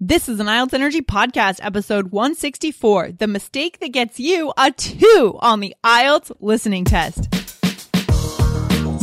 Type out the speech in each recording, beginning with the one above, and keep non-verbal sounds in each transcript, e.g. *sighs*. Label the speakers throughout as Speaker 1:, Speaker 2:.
Speaker 1: This is an IELTS Energy Podcast, episode 164 The Mistake That Gets You a 2 on the IELTS Listening Test.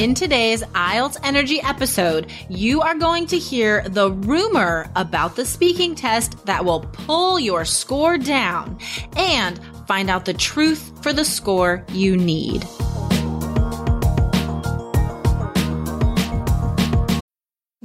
Speaker 2: In today's IELTS Energy episode, you are going to hear the rumor about the speaking test that will pull your score down and find out the truth for the score you need.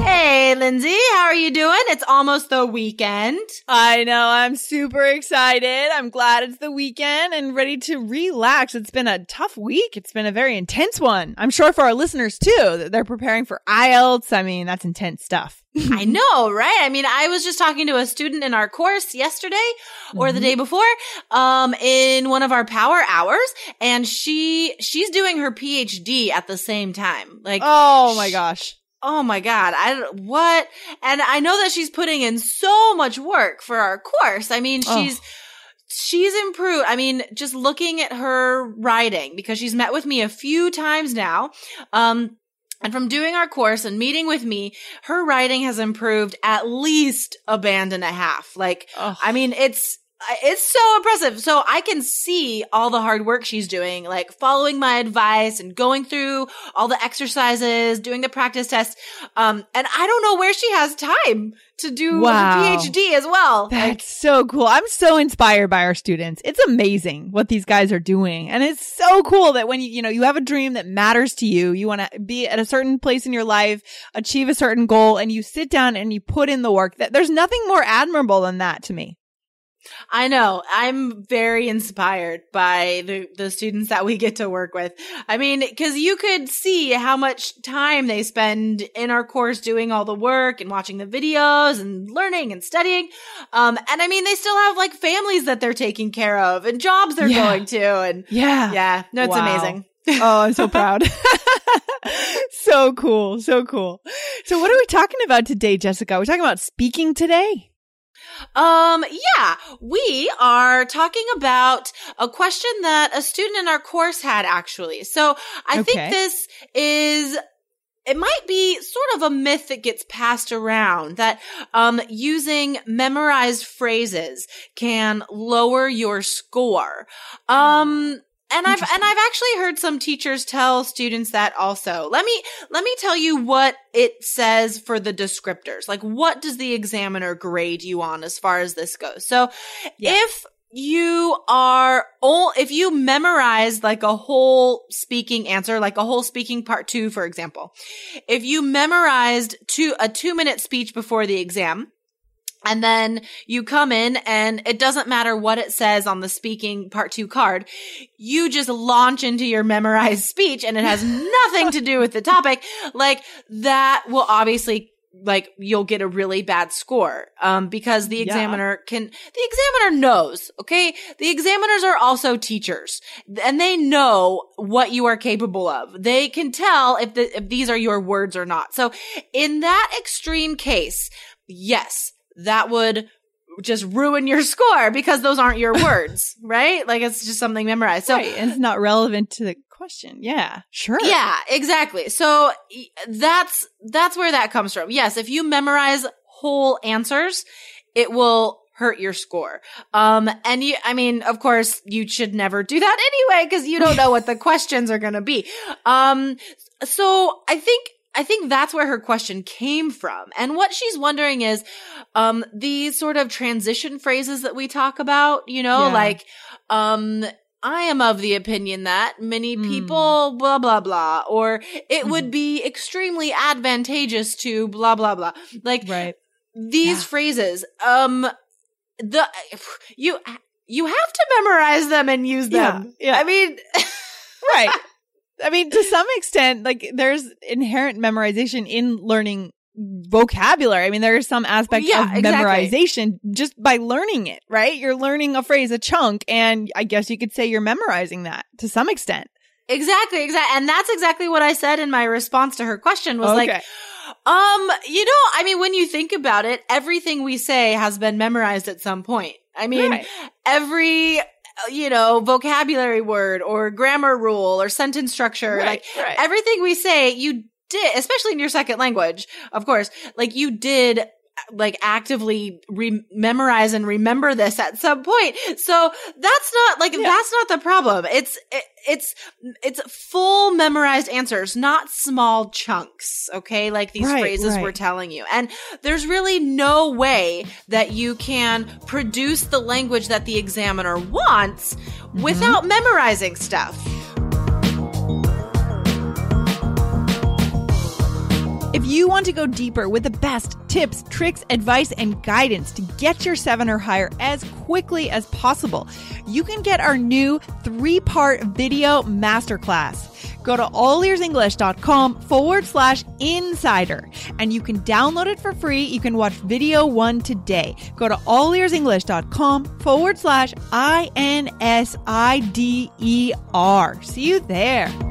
Speaker 2: Hey, Lindsay, how are you doing? It's almost the weekend.
Speaker 1: I know. I'm super excited. I'm glad it's the weekend and ready to relax. It's been a tough week. It's been a very intense one. I'm sure for our listeners too, that they're preparing for IELTS. I mean, that's intense stuff. *laughs*
Speaker 2: I know, right? I mean, I was just talking to a student in our course yesterday or mm-hmm. the day before, um, in one of our power hours, and she, she's doing her PhD at the same time. Like,
Speaker 1: oh my gosh.
Speaker 2: Oh my God. I what? And I know that she's putting in so much work for our course. I mean, she's, oh. she's improved. I mean, just looking at her writing because she's met with me a few times now. Um, and from doing our course and meeting with me, her writing has improved at least a band and a half. Like, oh. I mean, it's, it's so impressive. So I can see all the hard work she's doing, like following my advice and going through all the exercises, doing the practice tests. Um, and I don't know where she has time to do wow. PhD as well.
Speaker 1: That's like, so cool. I'm so inspired by our students. It's amazing what these guys are doing. And it's so cool that when you, you know, you have a dream that matters to you, you want to be at a certain place in your life, achieve a certain goal, and you sit down and you put in the work that there's nothing more admirable than that to me.
Speaker 2: I know. I'm very inspired by the, the students that we get to work with. I mean, cause you could see how much time they spend in our course doing all the work and watching the videos and learning and studying. Um, and I mean, they still have like families that they're taking care of and jobs they're yeah. going to. And
Speaker 1: yeah.
Speaker 2: Yeah. No, it's wow. amazing. *laughs*
Speaker 1: oh, I'm so proud. *laughs* so cool. So cool. So what are we talking about today, Jessica? We're talking about speaking today.
Speaker 2: Um, yeah, we are talking about a question that a student in our course had actually. So I okay. think this is it might be sort of a myth that gets passed around that um, using memorized phrases can lower your score. Um, and I've and I've actually heard some teachers tell students that also. Let me let me tell you what it says for the descriptors. Like what does the examiner grade you on as far as this goes? So yeah. if you are all if you memorize like a whole speaking answer like a whole speaking part 2 for example if you memorized to a 2 minute speech before the exam and then you come in and it doesn't matter what it says on the speaking part two card. You just launch into your memorized speech and it has *laughs* nothing to do with the topic. Like that will obviously like you'll get a really bad score um because the examiner yeah. can the examiner knows okay the examiners are also teachers and they know what you are capable of they can tell if the if these are your words or not so in that extreme case yes that would just ruin your *laughs* score because those aren't your *laughs* words, right? Like it's just something memorized. So
Speaker 1: right. and it's not relevant to the question. Yeah, sure.
Speaker 2: Yeah, exactly. So that's that's where that comes from. Yes, if you memorize whole answers, it will hurt your score. Um, and you, I mean, of course, you should never do that anyway because you don't know what the *laughs* questions are going to be. Um, so I think I think that's where her question came from. And what she's wondering is, um, these sort of transition phrases that we talk about, you know, yeah. like, um, I am of the opinion that many hmm. people, mm. blah, blah, blah, or it mm. would mm-hmm. be extremely advantageous to blah, blah, blah. Like, right. these yeah. phrases, um, the, *sighs* you, you have to memorize them and use them. Yeah. yeah. I mean, *laughs*
Speaker 1: right. I mean, to some extent, like there's inherent memorization in learning vocabulary. I mean, there is some aspect yeah, of memorization just by learning it, right? You're learning a phrase, a chunk, and I guess you could say you're memorizing that to some extent.
Speaker 2: Exactly, exactly. And that's exactly what I said in my response to her question was okay. like, um, you know, I mean, when you think about it, everything we say has been memorized at some point. I mean, right. every you know, vocabulary word or grammar rule or sentence structure. Right, like right. everything we say, you did, especially in your second language, of course, like you did like actively re- memorize and remember this at some point. So that's not like, yeah. that's not the problem. It's, it, it's, it's full memorized answers, not small chunks. Okay. Like these right, phrases right. we're telling you. And there's really no way that you can produce the language that the examiner wants mm-hmm. without memorizing stuff.
Speaker 1: You want to go deeper with the best tips, tricks, advice, and guidance to get your seven or higher as quickly as possible, you can get our new three part video masterclass. Go to allearsenglish.com forward slash insider and you can download it for free. You can watch video one today. Go to allearsenglish.com forward slash I N S I D E R. See you there.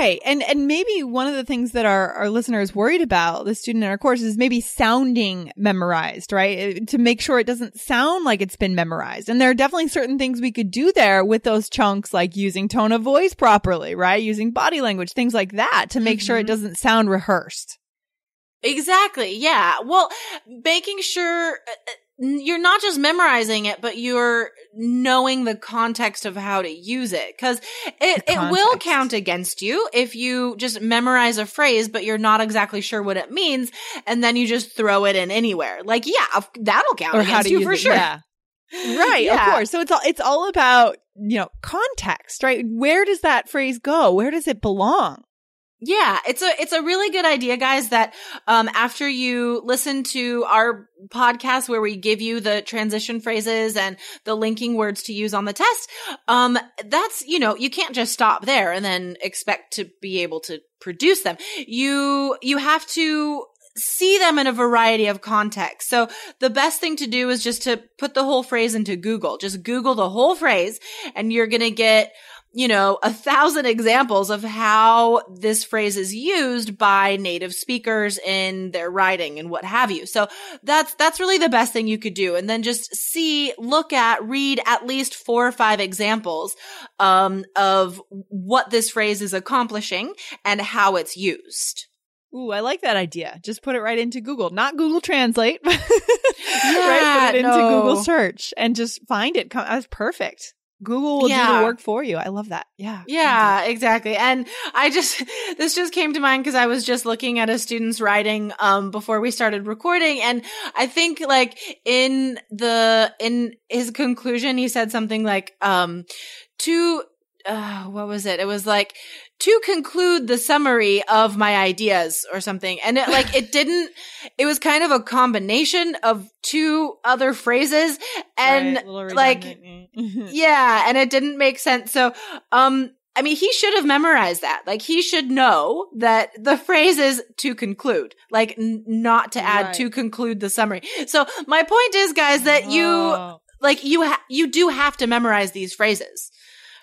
Speaker 1: Right. And and maybe one of the things that our, our listener is worried about, the student in our course, is maybe sounding memorized, right? Uh, to make sure it doesn't sound like it's been memorized. And there are definitely certain things we could do there with those chunks, like using tone of voice properly, right? Using body language, things like that to make mm-hmm. sure it mm-hmm. doesn't sound rehearsed.
Speaker 2: Exactly. Yeah. Well, making sure uh, uh, you're not just memorizing it, but you're knowing the context of how to use it. Cause it, it will count against you if you just memorize a phrase, but you're not exactly sure what it means. And then you just throw it in anywhere. Like, yeah, that'll count or against you for it. sure.
Speaker 1: Yeah. *laughs* Right. yeah. Of course. So it's all, it's all about, you know, context, right? Where does that phrase go? Where does it belong?
Speaker 2: Yeah, it's a it's a really good idea, guys. That um, after you listen to our podcast where we give you the transition phrases and the linking words to use on the test, um, that's you know you can't just stop there and then expect to be able to produce them. You you have to see them in a variety of contexts. So the best thing to do is just to put the whole phrase into Google. Just Google the whole phrase and you're to get you know, a thousand examples of how this phrase is used by native speakers in their writing and what have you. So that's, that's really the best thing you could do. And then just see, look at, read at least four or five examples, um, of what this phrase is accomplishing and how it's used.
Speaker 1: Ooh, I like that idea. Just put it right into Google, not Google Translate, *laughs* yeah, *laughs* right? Put it into no. Google search and just find it. That's perfect. Google will yeah. do the work for you. I love that. Yeah.
Speaker 2: Yeah, exactly. And I just, *laughs* this just came to mind because I was just looking at a student's writing, um, before we started recording. And I think like in the, in his conclusion, he said something like, um, to, uh, what was it? It was like to conclude the summary of my ideas or something. And it like, it *laughs* didn't, it was kind of a combination of two other phrases and right, like, *laughs* yeah, and it didn't make sense. So, um, I mean, he should have memorized that. Like, he should know that the phrase is to conclude, like, n- not to add right. to conclude the summary. So, my point is, guys, that you, like, you, ha- you do have to memorize these phrases.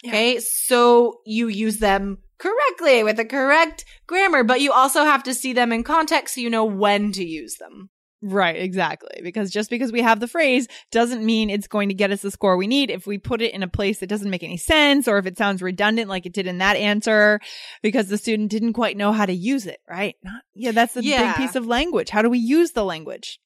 Speaker 2: Okay. So you use them correctly with the correct grammar, but you also have to see them in context so you know when to use them.
Speaker 1: Right, exactly. Because just because we have the phrase doesn't mean it's going to get us the score we need if we put it in a place that doesn't make any sense or if it sounds redundant like it did in that answer because the student didn't quite know how to use it, right? Not, yeah, that's the yeah. big piece of language. How do we use the language?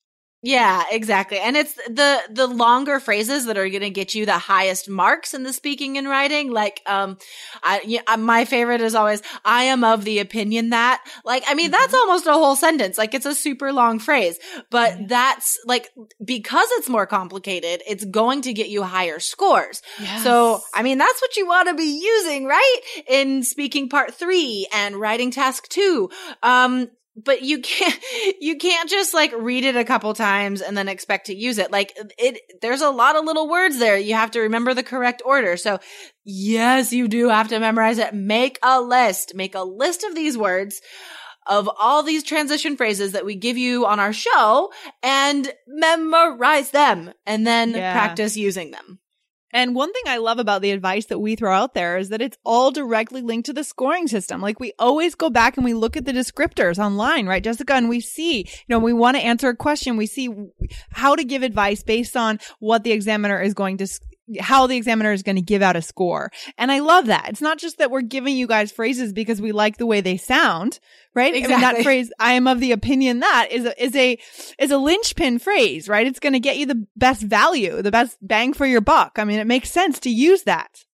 Speaker 2: Yeah, exactly. And it's the the longer phrases that are going to get you the highest marks in the speaking and writing. Like um I yeah, uh, my favorite is always I am of the opinion that like I mean mm-hmm. that's almost a whole sentence. Like it's a super long phrase, but mm-hmm. that's like because it's more complicated, it's going to get you higher scores. Yes. So, I mean that's what you want to be using, right? In speaking part 3 and writing task 2. Um but you can't *laughs* you can't just like read it a couple times and then expect to use it. Like it there's a lot of little words there. You have to remember the correct order. So yes you do have to memorize it. Make a list. Make a list of these words of all these transition phrases that we give you on our show and memorize them and then yeah. practice using them
Speaker 1: and one thing I love about the advice that we throw out there is that it's all directly linked to the scoring system. Like we always go back and we look at the descriptors online, right, Jessica? And we see, you know, we want to answer a question. We see how to give advice based on what the examiner is going to how the examiner is going to give out a score. And I love that. It's not just that we're giving you guys phrases because we like the way they sound, right? Exactly. I mean, that phrase, I am of the opinion that is a, is a, is a linchpin phrase, right? It's going to get you the best value, the best bang for your buck. I mean, it makes sense to use that.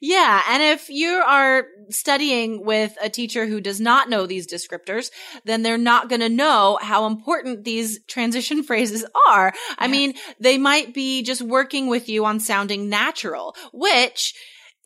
Speaker 2: Yeah. And if you are studying with a teacher who does not know these descriptors, then they're not going to know how important these transition *laughs* phrases are. I yes. mean, they might be just working with you on sounding natural, which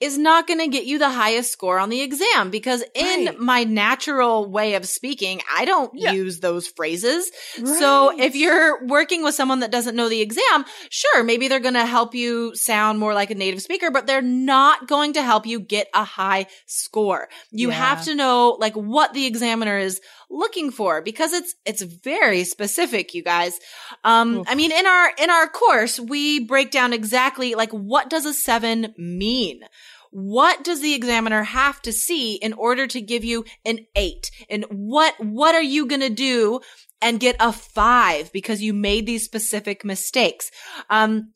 Speaker 2: is not going to get you the highest score on the exam because in right. my natural way of speaking, I don't yeah. use those phrases. Right. So if you're working with someone that doesn't know the exam, sure, maybe they're going to help you sound more like a native speaker, but they're not going to help you get a high score. You yeah. have to know like what the examiner is looking for because it's it's very specific you guys. Um Oof. i mean in our in our course we break down exactly like what does a 7 mean? What does the examiner have to see in order to give you an 8 and what what are you going to do and get a 5 because you made these specific mistakes? Um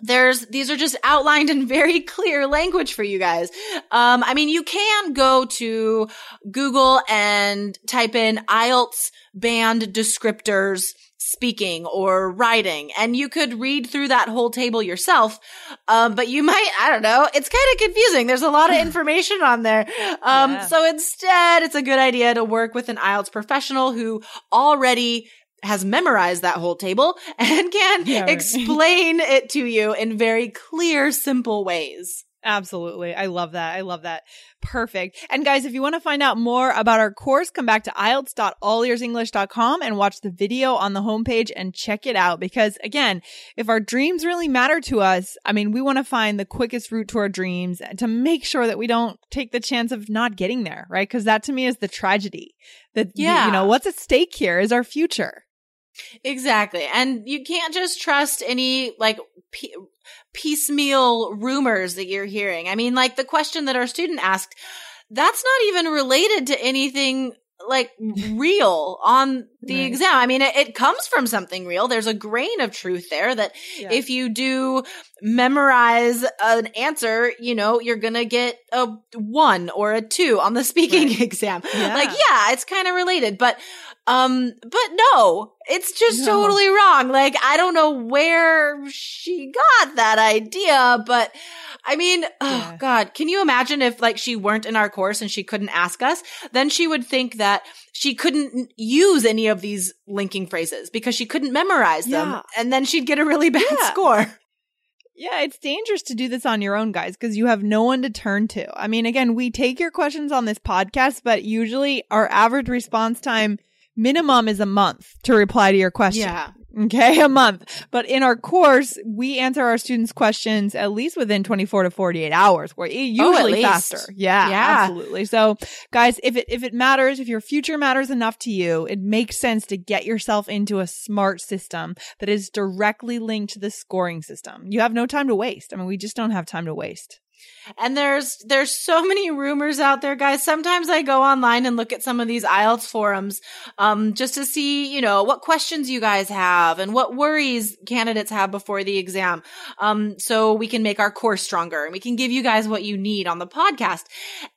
Speaker 2: there's these are just outlined in *laughs* very clear language for you guys. Um, I mean, you can go to Google and type in IELTS band descriptors speaking or writing, and you could read through that whole table yourself. Um, but you might, I don't know, it's kind of confusing. There's a lot of *laughs* information on there. Um, yeah. so instead, it's a good idea to work with an IELTS professional who already has memorized that whole table and can yeah, right. explain it to you in very clear, simple ways.
Speaker 1: Absolutely. I love that. I love that. Perfect. And guys, if you want to find out more about our course, come back to IELTS.allearsenglish.com and watch the video on the homepage and check it out. Because again, if our dreams really matter to us, I mean, we want to find the quickest route to our dreams to make sure that we don't take the chance of not getting there, right? Because that to me is the tragedy that, yeah. you know, what's at stake here is our future.
Speaker 2: Exactly. And you can't just trust any like p- piecemeal rumors that you're hearing. I mean, like the question that our student asked, that's not even related to anything like real on the right. exam. I mean, it, it, comes from something real. There's a grain of truth there that yeah. if you do memorize an answer, you know, you're going to get a one or a two on the *laughs* speaking right. exam. Yeah. Like, yeah, it's kind of related, but, um, but no, it's just no. totally wrong. Like, I don't know where she got that idea, but I mean, *sighs* oh. God, can you imagine if like she weren't in our course and she couldn't ask us? Then she would think that she couldn't use any of these linking phrases because she couldn't memorize them. Yeah. And then she'd get a really *laughs* bad yeah. score.
Speaker 1: Yeah, it's dangerous to do this on your own, guys, because you have no one to turn to. I mean, again, we take your questions on this podcast, but usually our average response time minimum is a month to reply to your question. Yeah. Okay, a month. But in our course, we answer our students' questions at least within 24 to 48 hours, where oh, usually oh, faster. Yeah, yeah, absolutely. So guys, if it, if it matters, if your future matters enough to you, it makes sense to get yourself into a smart system that is directly linked to the scoring system. You have no time to waste. I mean, we just don't have time to waste.
Speaker 2: And there's there's so many rumors out there, guys. Sometimes I go online and look at some of these IELTS forums, um, just to see, you know, what questions you guys have and what worries candidates have before the exam. Um, so we can make our course stronger and we can give you guys what you need on the podcast.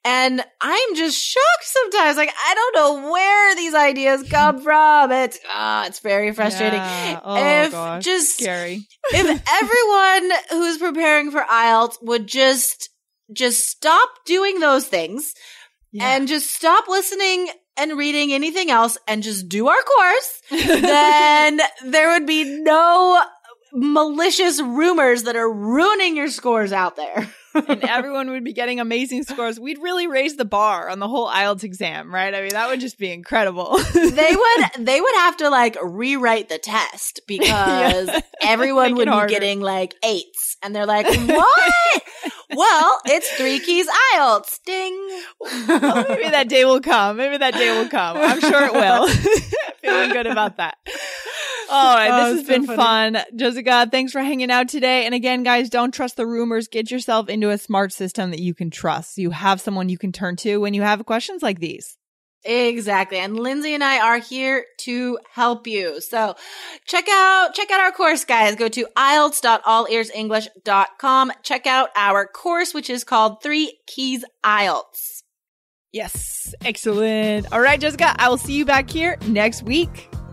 Speaker 2: And I'm just shocked sometimes. Like I don't know where these ideas come *laughs* from. It's uh, it's very frustrating.
Speaker 1: Yeah. Oh
Speaker 2: if
Speaker 1: gosh,
Speaker 2: just
Speaker 1: scary.
Speaker 2: if *laughs* everyone who's preparing for IELTS would just just stop doing those things
Speaker 1: Yeah.
Speaker 2: and just stop listening and reading anything else and just do our course, *laughs* then there would be no malicious rumors that are ruining your scores out there.
Speaker 1: And *laughs* everyone would be getting amazing scores. We'd really raise the bar on the whole IELTS exam, right? I mean, that would just be incredible. *laughs*
Speaker 2: they would *laughs* they would have to like rewrite the test because everyone would be
Speaker 1: harder.
Speaker 2: getting like eights and they're like what well it's three keys ielts ding
Speaker 1: Well, maybe that day will come. Maybe that day will come. I'm sure it will. Feeling good about that. All right, *laughs* oh,
Speaker 2: oh,
Speaker 1: this has
Speaker 2: so
Speaker 1: been
Speaker 2: funny.
Speaker 1: fun. Jessica, thanks for hanging out today. And again, guys, don't trust the rumors. Get yourself into a smart system that you can trust. You have someone you can turn to when you have questions like these.
Speaker 2: Exactly. And Lindsay and I are here to help you. So check out, check out our course, guys. Go to IELTS.allearsenglish.com. Check out our course, which is called Three Keys IELTS.
Speaker 1: Yes, excellent. All right, Jessica, I will see you back here next week.